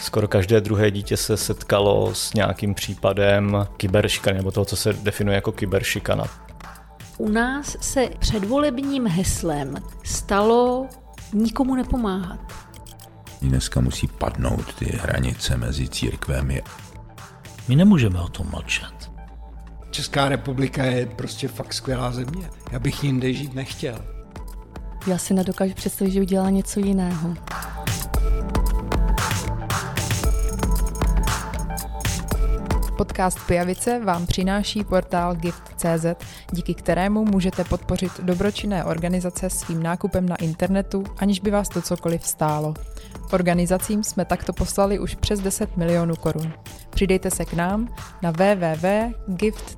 Skoro každé druhé dítě se setkalo s nějakým případem kyberšikany, nebo toho, co se definuje jako kyberšikana. U nás se předvolebním heslem stalo nikomu nepomáhat. Dneska musí padnout ty hranice mezi církvemi. My nemůžeme o tom mlčet. Česká republika je prostě fakt skvělá země. Já bych jinde žít nechtěl. Já si nedokážu představit, že udělá něco jiného. Podcast Pijavice vám přináší portál Gift.cz, díky kterému můžete podpořit dobročinné organizace svým nákupem na internetu, aniž by vás to cokoliv stálo. Organizacím jsme takto poslali už přes 10 milionů korun. Přidejte se k nám na www.gift.cz.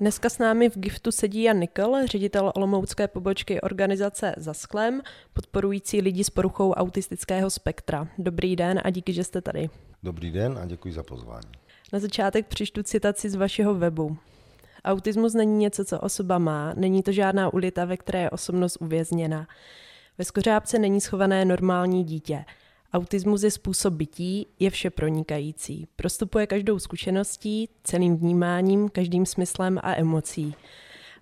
Dneska s námi v Giftu sedí Jan Nikol, ředitel olomoucké pobočky organizace Za sklem, podporující lidi s poruchou autistického spektra. Dobrý den a díky, že jste tady. Dobrý den a děkuji za pozvání. Na začátek přištu citaci z vašeho webu. Autismus není něco, co osoba má, není to žádná ulita, ve které je osobnost uvězněna. Ve skořápce není schované normální dítě. Autismus je způsob bytí, je vše pronikající. Prostupuje každou zkušeností, celým vnímáním, každým smyslem a emocí.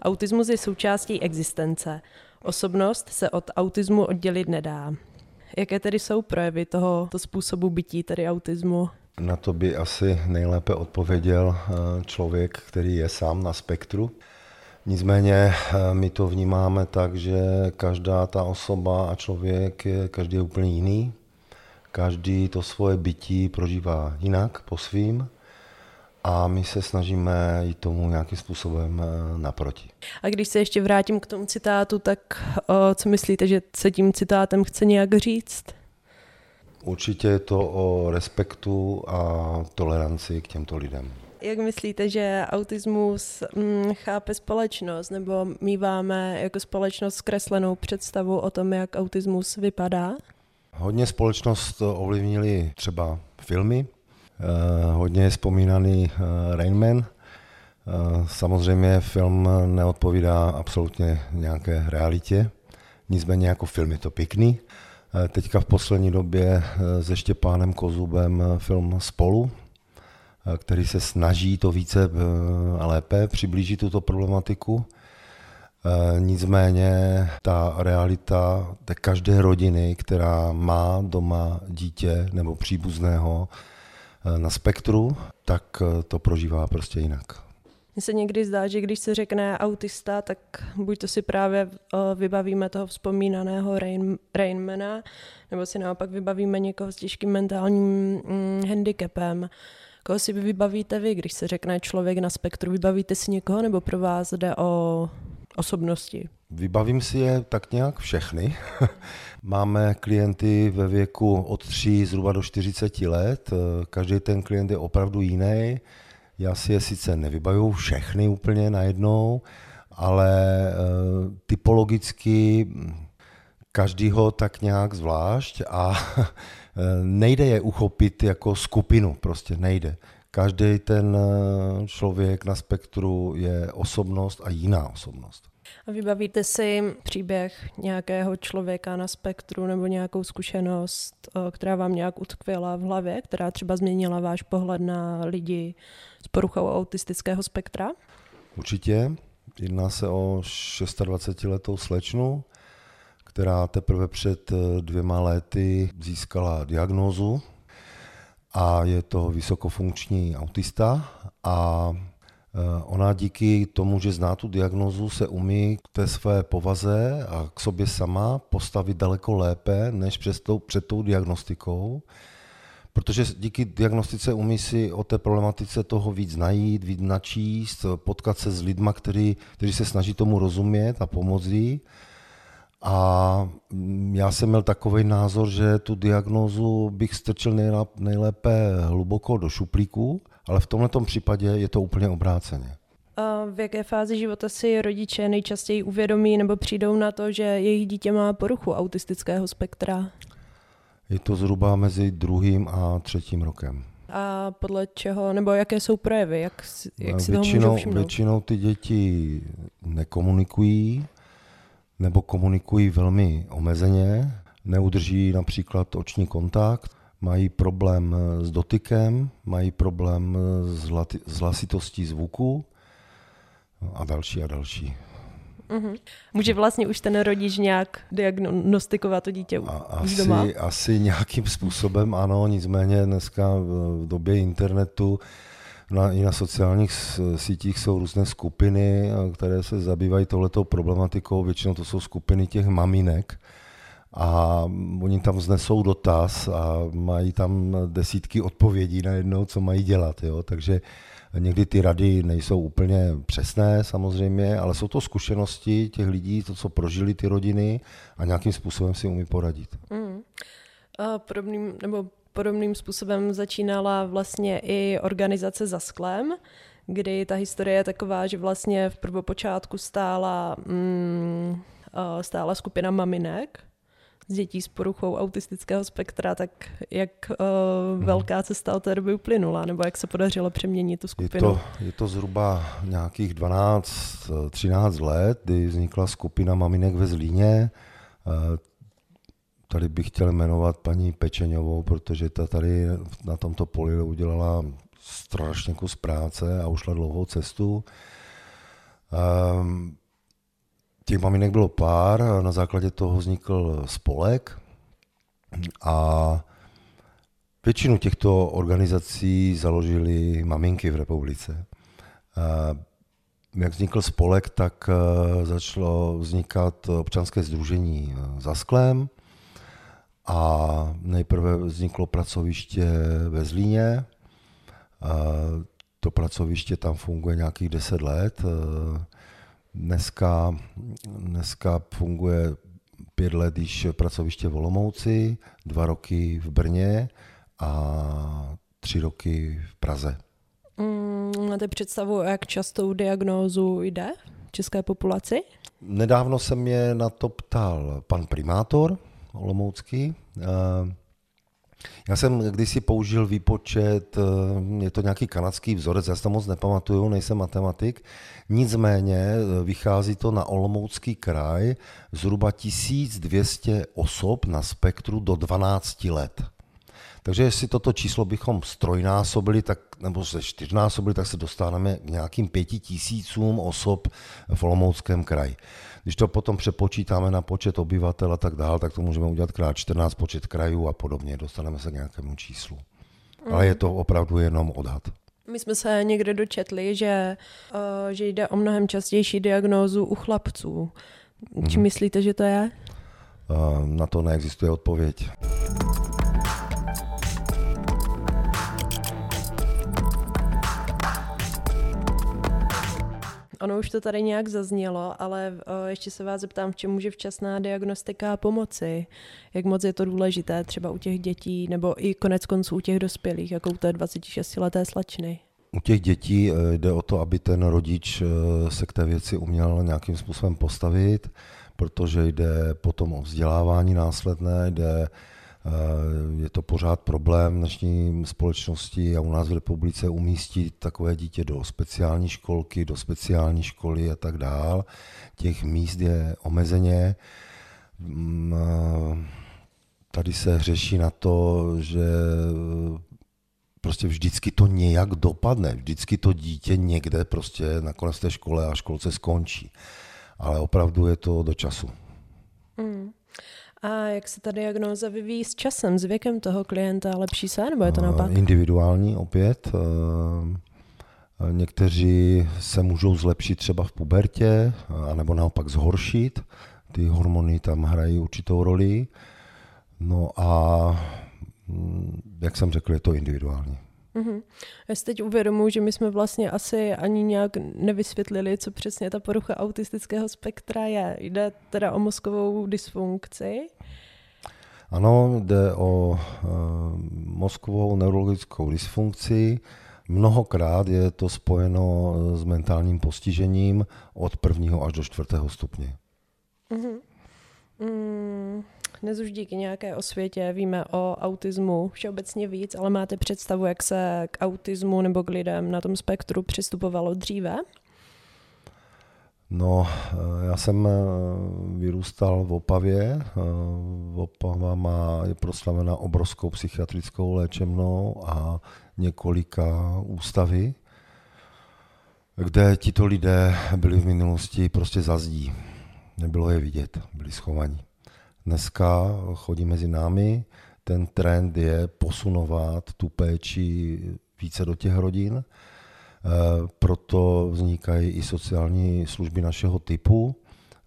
Autismus je součástí existence. Osobnost se od autismu oddělit nedá. Jaké tedy jsou projevy tohoto způsobu bytí, tedy autismu? Na to by asi nejlépe odpověděl eh, člověk, který je sám na spektru. Nicméně eh, my to vnímáme tak, že každá ta osoba a člověk je každý je úplně jiný. Každý to svoje bytí prožívá jinak, po svým a my se snažíme jít tomu nějakým způsobem eh, naproti. A když se ještě vrátím k tomu citátu, tak o, co myslíte, že se tím citátem chce nějak říct? Určitě je to o respektu a toleranci k těmto lidem. Jak myslíte, že autismus hm, chápe společnost, nebo míváme jako společnost zkreslenou představu o tom, jak autismus vypadá? Hodně společnost ovlivnili třeba filmy, eh, hodně je vzpomínaný eh, Rain Man. Eh, samozřejmě film neodpovídá absolutně nějaké realitě, nicméně jako film je to pěkný. Teďka v poslední době se Štěpánem Kozubem film Spolu, který se snaží to více a lépe přiblížit tuto problematiku. Eh, nicméně ta realita té každé rodiny, která má doma dítě nebo příbuzného eh, na spektru, tak eh, to prožívá prostě jinak. Mně se někdy zdá, že když se řekne autista, tak buď to si právě vybavíme toho vzpomínaného Rain, Rainmana, nebo si naopak vybavíme někoho s těžkým mentálním mm, handicapem. Koho si vybavíte vy, když se řekne člověk na spektru? Vybavíte si někoho, nebo pro vás jde o osobnosti? Vybavím si je tak nějak všechny. Máme klienty ve věku od 3 zhruba do 40 let. Každý ten klient je opravdu jiný. Já si je sice nevybavuju všechny úplně najednou, ale eh, typologicky každýho tak nějak zvlášť a eh, nejde je uchopit jako skupinu, prostě nejde. Každý ten eh, člověk na spektru je osobnost a jiná osobnost. A vybavíte si příběh nějakého člověka na spektru nebo nějakou zkušenost, eh, která vám nějak utkvěla v hlavě, která třeba změnila váš pohled na lidi s poruchou autistického spektra? Určitě. Jedná se o 26-letou slečnu, která teprve před eh, dvěma lety získala diagnózu a je to vysokofunkční autista a e, Ona díky tomu, že zná tu diagnozu, se umí k té své povaze a k sobě sama postavit daleko lépe než před tou, před tou diagnostikou, protože díky diagnostice umí si o té problematice toho víc najít, víc načíst, potkat se s lidma, který, kteří se snaží tomu rozumět a pomoct jí. A já jsem měl takový názor, že tu diagnózu bych strčil nejlépe hluboko do šuplíku, ale v tomto případě je to úplně obráceně. A v jaké fázi života si rodiče nejčastěji uvědomí nebo přijdou na to, že jejich dítě má poruchu autistického spektra? Je to zhruba mezi druhým a třetím rokem. A podle čeho, nebo jaké jsou projevy, jak, jak si toho většinou, můžou všimnout? většinou ty děti nekomunikují, nebo komunikují velmi omezeně, neudrží například oční kontakt, mají problém s dotykem, mají problém s, lati- s hlasitostí zvuku a další a další. Mhm. Může vlastně už ten rodič nějak diagnostikovat to dítě A už doma? asi, asi nějakým způsobem ano, nicméně dneska v době internetu na, i na sociálních sítích jsou různé skupiny, a které se zabývají tohletou problematikou. Většinou to jsou skupiny těch maminek a oni tam znesou dotaz a mají tam desítky odpovědí na jednou, co mají dělat. Jo? Takže někdy ty rady nejsou úplně přesné samozřejmě, ale jsou to zkušenosti těch lidí, to, co prožili ty rodiny a nějakým způsobem si umí poradit. Mm. A podobným, nebo podobným způsobem začínala vlastně i organizace za sklem, kdy ta historie je taková, že vlastně v prvopočátku stála, mm, stála skupina maminek z dětí s poruchou autistického spektra, tak jak uh, velká cesta od té doby uplynula, nebo jak se podařilo přeměnit tu Je skupinu? to, je to zhruba nějakých 12-13 let, kdy vznikla skupina maminek ve Zlíně. Tady bych chtěl jmenovat paní Pečeňovou, protože ta tady na tomto poli udělala strašně kus práce a ušla dlouhou cestu. Ehm, Těch maminek bylo pár, na základě toho vznikl spolek a většinu těchto organizací založily maminky v republice. Eh, Jak vznikl spolek, tak eh, začalo vznikat občanské združení eh, za sklem a nejprve vzniklo pracoviště ve Zlíně. To pracoviště tam funguje nějakých 10 let. Dneska, dneska funguje pět let již pracoviště v Olomouci, dva roky v Brně a tři roky v Praze. Mm, máte představu, jak častou diagnózu jde v české populaci? Nedávno se mě na to ptal pan primátor Olomoucký. Eh, Já jsem kdysi použil výpočet, eh, je to nějaký kanadský vzorec, já si to moc nepamatuju, nejsem matematik, nicméně eh, vychází to na Olomoucký kraj zhruba 1200 osob na spektru do 12 let. Takže jestli toto číslo bychom strojnásobili, tak, nebo se čtyřnásobili, tak se dostaneme k nějakým pěti tisícům osob v Olomouckém kraji. Když to potom přepočítáme na počet obyvatel a tak dále, tak to můžeme udělat krát 14 počet krajů a podobně. Dostaneme se k nějakému číslu. Ale je to opravdu jenom odhad. My jsme se někde dočetli, že, uh, že jde o mnohem častější diagnózu u chlapců. Či myslíte, že to je? Eh, Na to neexistuje odpověď. Ono už to tady nějak zaznělo, ale uh, ještě se vás zeptám, v čem může včasná diagnostika pomoci? Jak moc je to důležité třeba u těch dětí, nebo i konec konců u těch dospělých, jako u té 26-leté slečny? U těch dětí eh, jde o to, aby ten rodič eh, se k té věci uměl nějakým způsobem postavit, protože jde potom o vzdělávání následné, jde, eh, je to pořád problém dnešní společnosti a u nás v republice umístit takové dítě do speciální školky, do speciální školy a tak dál. Těch míst je omezeně. Mm, eh, Tady se řeší na to, že prostě vždycky to nějak dopadne. Vždycky to dítě někde prostě nakonec té škole a školce skončí. Ale opravdu je to do času. Mm. A jak se ta diagnóza vyvíjí s časem, s věkem toho klienta? Lepší se, nebo je to naopak? Eh, Individuální opět. Eh, Někteří se můžou zlepšit třeba v pubertě, eh, anebo naopak zhoršit. Ty hormony tam hrají určitou roli. No a mm, jak jsem řekl, je to individuální. Mhm. Já si teď uvědomuji, že my jsme vlastně asi ani nějak nevysvětlili, co přesně ta porucha autistického spektra je. Jde teda o mozkovou dysfunkci. Ano, jde o e, mozkovou neurologickou dysfunkci. Mnohokrát je to spojeno s mentálním postižením od prvního až do čtvrtého stupně. Mhm. Mm, Dnes už díky nějaké osvětě víme o autismu všeobecně víc, ale máte představu, jak se k autismu nebo k lidem na tom spektru přistupovalo dříve? No, eh, já jsem eh, vyrůstal v Opavě. Eh, Opava má, je proslavena obrovskou psychiatrickou léčebnou a několika ústavy, kde tito lidé byli v minulosti prostě zazdí. Nebylo je vidět, byli schovaní. Dneska chodí mezi námi, ten trend je posunovat tu péči více do těch rodin, Eh, proto vznikají i sociální služby našeho typu,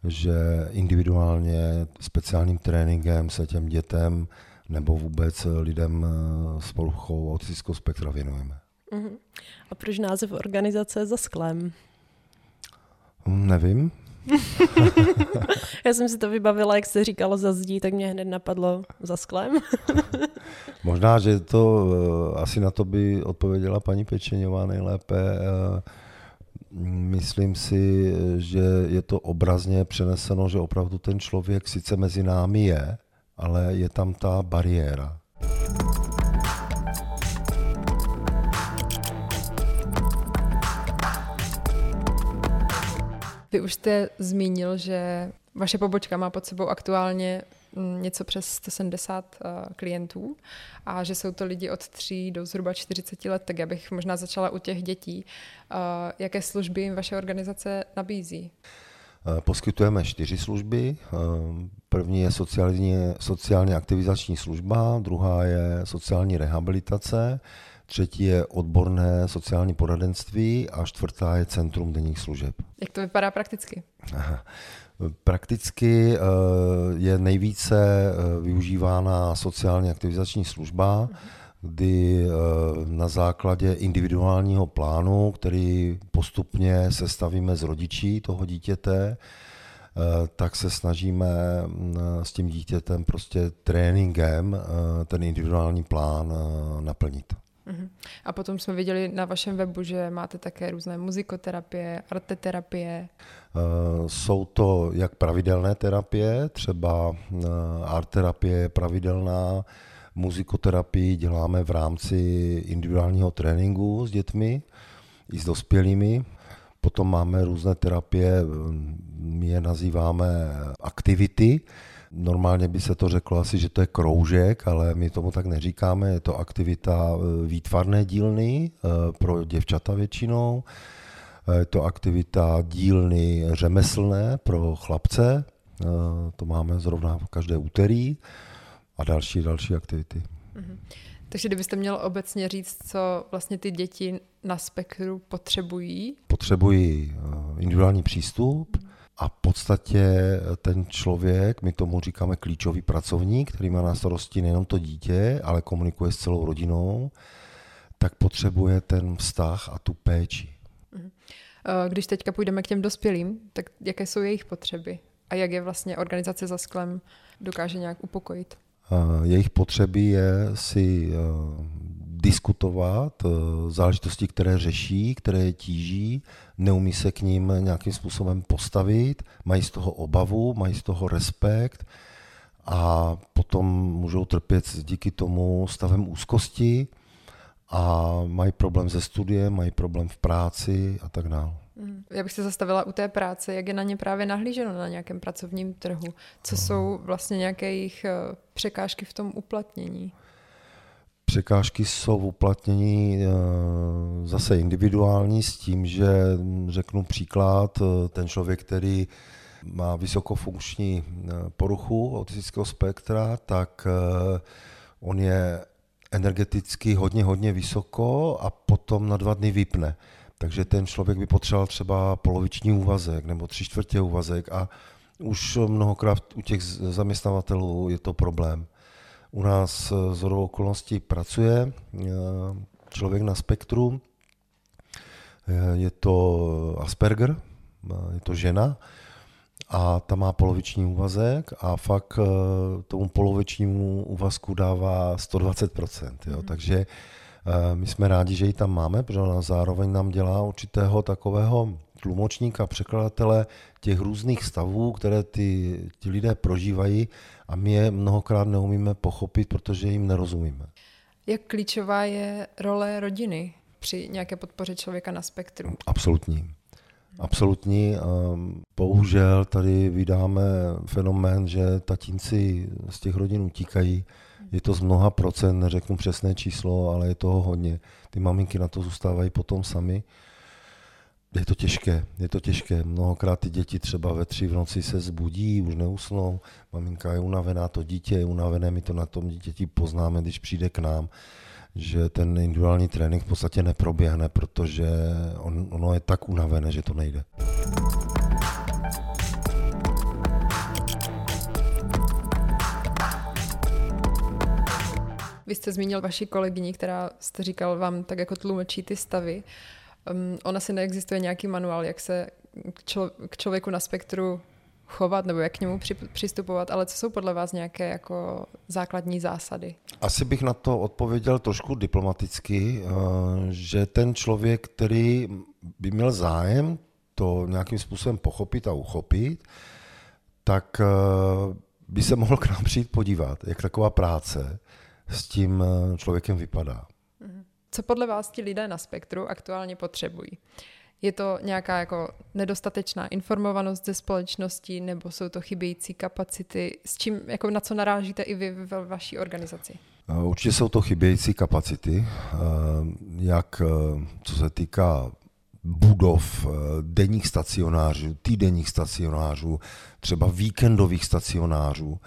že individuálně speciálním tréninkem se těm dětem nebo vůbec lidem eh, s poruchou autistického spektra věnujeme. Uh-huh. A proč název organizace za sklem? Nevím. Já jsem si to vybavila, jak se říkalo za zdí, tak mě hned napadlo za sklem. Možná, že to eh, asi na to by odpověděla paní Pečeňová nejlépe. Eh, myslím si, že je to obrazně přeneseno, že opravdu ten člověk sice mezi námi je, ale je tam ta bariéra. Vy už jste zmínil, že vaše pobočka má pod sebou aktuálně mm, něco přes 170 uh, eh, klientů a že jsou to lidi od 3 do zhruba 40 let, tak já bych možná začala u těch dětí. Uh, jaké služby jim vaše organizace nabízí? Eh, poskytujeme čtyři služby. První je sociální, sociálně aktivizační služba, druhá je sociální rehabilitace, třetí je odborné sociální poradenství a čtvrtá je centrum denních služeb. Jak to vypadá prakticky? Prakticky eh, je nejvíce eh, využívána sociálně aktivizační služba, kdy eh, na základě individuálního plánu, který postupně sestavíme s rodičí toho dítěte, tak se snažíme mm, s tím dítětem prostě tréninkem ten individuální plán naplnit. Mhm. A potom jsme viděli na vašem webu, že máte také různé muzikoterapie, arteterapie. Eh, jsou to jak pravidelné terapie, třeba eh, artterapie je pravidelná, muzikoterapii děláme v rámci individuálního tréninku s dětmi i s dospělými. Potom máme různé terapie, my je nazýváme aktivity, Normálně by se to řeklo asi, že to je kroužek, ale my tomu tak neříkáme. Je to aktivita e, výtvarné dílny e, pro děvčata většinou. E, je to aktivita dílny řemeslné pro chlapce. To máme zrovna každé úterý a další, další aktivity. Mm-hmm. Takže kdybyste měl obecně říct, co vlastně ty děti na spektru potřebují? Potřebují individuální přístup, a v podstatě ten člověk, my tomu říkáme klíčový pracovník, který má na starosti nejenom to dítě, ale komunikuje s celou rodinou, tak potřebuje ten vztah a tu péči. Mhm. Když teďka půjdeme k těm dospělým, tak jaké jsou jejich potřeby? A jak je vlastně organizace za sklem dokáže nějak upokojit? Jejich potřeby je si diskutovat eh, záležitosti, které řeší, které je tíží, neumí se k ním nějakým způsobem postavit, mají z toho obavu, mají z toho respekt a potom můžou trpět díky tomu stavem úzkosti a mají problém se studiem, mají problém v práci a tak dále. Hmm. Já bych se zastavila u té práce, jak je na ně právě nahlíženo na nějakém pracovním trhu. Co jsou vlastně nějaké jejich eh, překážky v tom uplatnění? Překážky jsou v uplatnění eh, zase individuální s tím, že hm, řeknu příklad, eh, ten člověk, který má vysokofunkční eh, poruchu autistického spektra, tak on je energeticky hodně, hodně vysoko a potom na dva dny vypne. Takže ten člověk by potřeboval třeba poloviční úvazek nebo tři čtvrtě úvazek a už mnohokrát u těch zaměstnavatelů je to problém. U nás eh, z okolností pracuje eh, člověk na spektru, eh, je to Asperger, je to žena a ta má poloviční úvazek a fakt tomu polovičnímu úvazku dává 120%. Jo. Mm. Takže my jsme rádi, že ji tam máme, protože ona zároveň nám dělá určitého takového tlumočníka, překladatele těch různých stavů, které ty, ty lidé prožívají a my je mnohokrát neumíme pochopit, protože jim nerozumíme. Jak klíčová je role rodiny při nějaké podpoře člověka na spektru? Absolutní. Absolutní. Bohužel tady vydáme fenomén, že tatínci z těch rodin utíkají. Je to z mnoha procent, neřeknu přesné číslo, ale je toho hodně. Ty maminky na to zůstávají potom sami. Je to těžké, je to těžké. Mnohokrát ty děti třeba ve tři v noci se zbudí, už neusnou, maminka je unavená, to dítě je unavené, my to na tom dítěti poznáme, když přijde k nám, že ten individuální trénink v podstatě neproběhne, protože on, ono je tak unavené, že to nejde. Vy jste zmínil vaši kolegyni, která jste říkal vám tak jako tlumočí ty stavy. Um, ona si neexistuje nějaký manuál, jak se k, člo, k člověku na spektru chovat nebo jak k němu při, přistupovat, ale co jsou podle vás nějaké jako základní zásady? Asi bych na to odpověděl trošku diplomaticky, uh, že ten člověk, který by měl zájem to nějakým způsobem pochopit a uchopit, tak uh, by se mohl k nám přijít podívat, jak taková práce s tím uh, člověkem vypadá. Co podle vás ti lidé na spektru aktuálně potřebují? Je to nějaká jako nedostatečná informovanost ze společnosti nebo jsou to chybějící kapacity? S čím, jako na co narážíte i vy ve vaší organizaci? Určitě jsou to chybějící kapacity, jak co se týká budov, denních stacionářů, týdenních stacionářů, třeba víkendových stacionářů,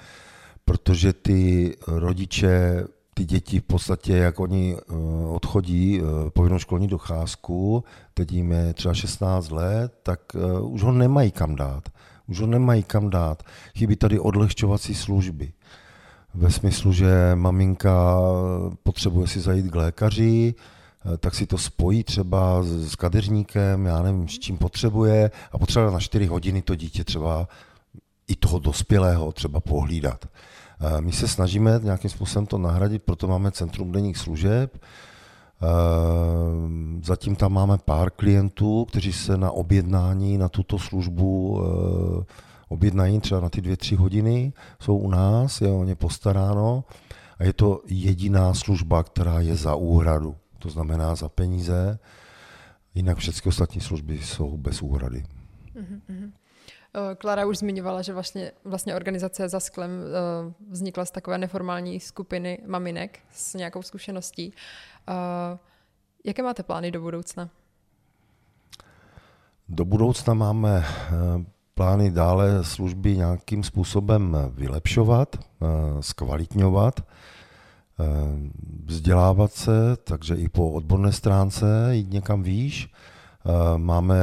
protože ty rodiče ty děti v podstatě, jak oni eh, odchodí eh, povinnou školní docházku, teď jim je třeba 16 let, tak eh, už ho nemají kam dát. Už ho nemají kam dát. Chybí tady odlehčovací služby. Ve smyslu, že maminka potřebuje si zajít k lékaři, tak si to spojí třeba s kadeřníkem, já nevím, s čím potřebuje a potřebuje na 4 hodiny to dítě třeba i toho dospělého třeba pohlídat. My se snažíme nějakým způsobem to nahradit, proto máme Centrum denních služeb. Zatím tam máme pár klientů, kteří se na objednání na tuto službu objednají třeba na ty dvě, tři hodiny, jsou u nás, je o ně postaráno a je to jediná služba, která je za úhradu, to znamená za peníze, jinak všechny ostatní služby jsou bez úhrady. Mm-hmm. Eh, Klara už zmiňovala, že vlastně, vlastně organizace za sklem eh, vznikla z takové neformální skupiny maminek s nějakou zkušeností. Eh, jaké máte plány do budoucna? Do budoucna máme plány dále služby nějakým způsobem vylepšovat, zkvalitňovat, vzdělávat se, takže i po odborné stránce jít někam výš máme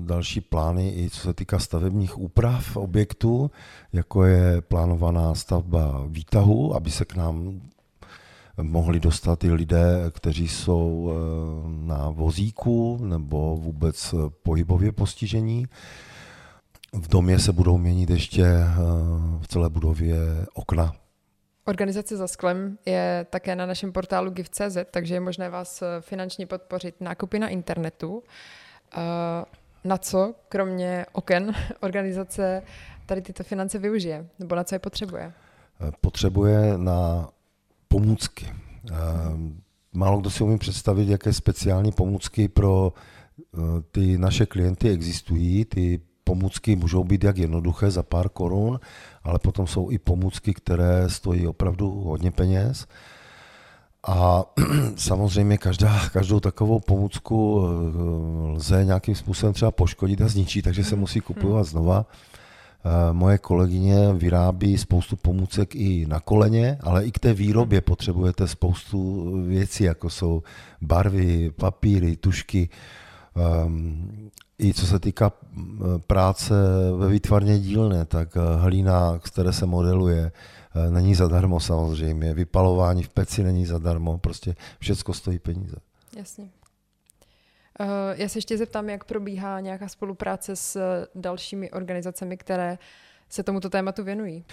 další plány i co se týká stavebních úprav objektů, jako je plánovaná stavba výtahu, aby se k nám mohli dostat i lidé, kteří jsou eh, na vozíku nebo vůbec pohybově postižení. V domě se budou měnit ještě eh, v celé budově okna. Organizace za sklem je také na našem portálu gift.cz, takže je možné vás finančně podpořit nákupy na internetu. Na co, kromě oken, organizace tady tyto finance využije? Nebo na co je potřebuje? Potřebuje na pomůcky. Málo kdo si umí představit, jaké speciální pomůcky pro eh, ty naše klienty existují. Ty pomůcky můžou být jak jednoduché za pár korun, ale potom jsou i pomůcky, které stojí opravdu hodně peněz. A samozřejmě každá, každou takovou pomůcku eh, lze nějakým způsobem třeba poškodit a zničit, takže se mhm. musí kupovat mhm. znova. Eh, moje kolegyně vyrábí spoustu pomůcek i na koleně, ale i k té výrobě potřebujete spoustu věcí, jako jsou barvy, papíry, tušky. Ehm, I co se týká eh, práce ve výtvarně dílně, tak hlína, z které se modeluje, Eh, není zadarmo samozřejmě, vypalování v peci není zadarmo, prostě všecko stojí peníze. Jasně. Eh, já se ještě zeptám, jak probíhá nějaká spolupráce s dalšími organizacemi, které se tomuto tématu věnují.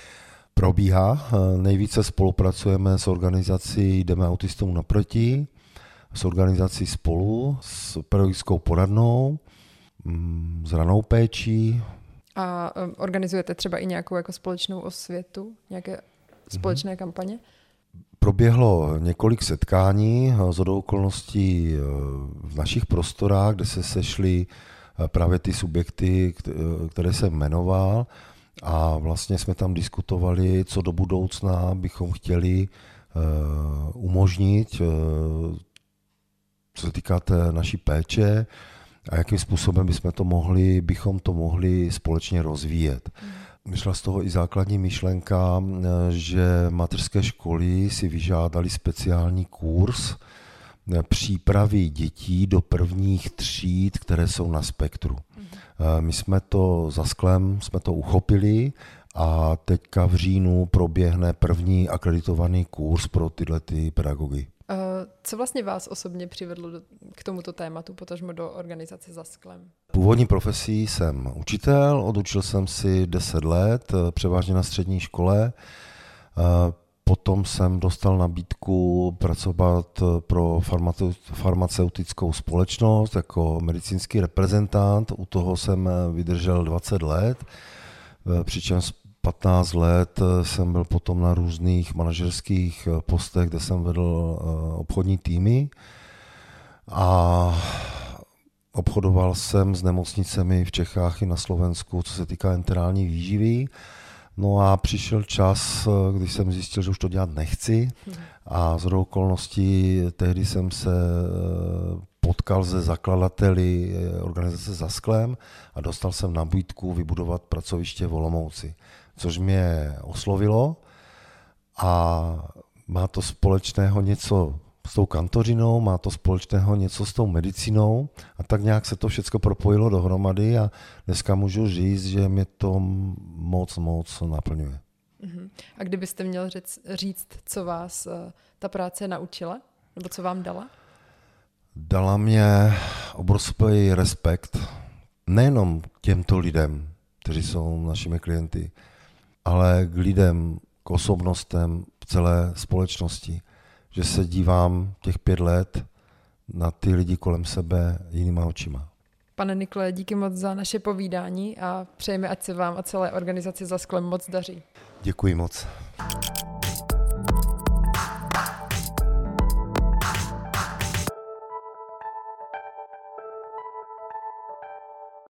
Probíhá. Eh, nejvíce spolupracujeme s organizací Jdeme autistům naproti, s organizací Spolu, s pedagogickou poradnou. mm, s ranou péčí. A organizujete třeba i nějakou jako společnou osvětu, nějaké společné mm-hmm. kampaně? Proběhlo několik setkání z okolností v našich prostorách, kde se sešly právě ty subjekty, které jsem jmenoval a vlastně jsme tam diskutovali, co do budoucna bychom chtěli umožnit, co se týká té naší péče a jakým způsobem bychom to mohli, bychom to mohli společně rozvíjet. Vyšla z toho i základní myšlenka, že mateřské školy si vyžádali speciální kurz přípravy dětí do prvních tříd, které jsou na spektru. My jsme to za sklem, jsme to uchopili a teďka v říjnu proběhne první akreditovaný kurz pro tyhle ty pedagogy. Co vlastně vás osobně přivedlo k tomuto tématu, potažmo do organizace za sklem? Původní profesí jsem učitel, odučil jsem si 10 let, převážně na střední škole. Potom jsem dostal nabídku pracovat pro farmaceutickou společnost jako medicínský reprezentant. U toho jsem vydržel 20 let, přičemž 15 let jsem byl potom na různých manažerských postech, kde jsem vedl obchodní týmy. A obchodoval jsem s nemocnicemi v Čechách i na Slovensku, co se týká enterální výživy. No a přišel čas, když jsem zjistil, že už to dělat nechci. A z okolností tehdy jsem se potkal se zakladateli organizace za sklem a dostal jsem nabídku vybudovat pracoviště v Olomouci, což mě oslovilo a má to společného něco s tou kantořinou, má to společného něco s tou medicínou a tak nějak se to všechno propojilo dohromady a dneska můžu říct, že mě to moc, moc naplňuje. Uh-huh. A kdybyste měl říct, říct, co vás uh, ta práce naučila, nebo co vám dala? Dala mě obrovský respekt nejenom těmto lidem, kteří jsou našimi klienty, ale k lidem, k osobnostem v celé společnosti že se dívám těch pět let na ty lidi kolem sebe jinýma očima. Pane Nikle, díky moc za naše povídání a přejeme, ať se vám a celé organizaci za sklem moc daří. Děkuji moc.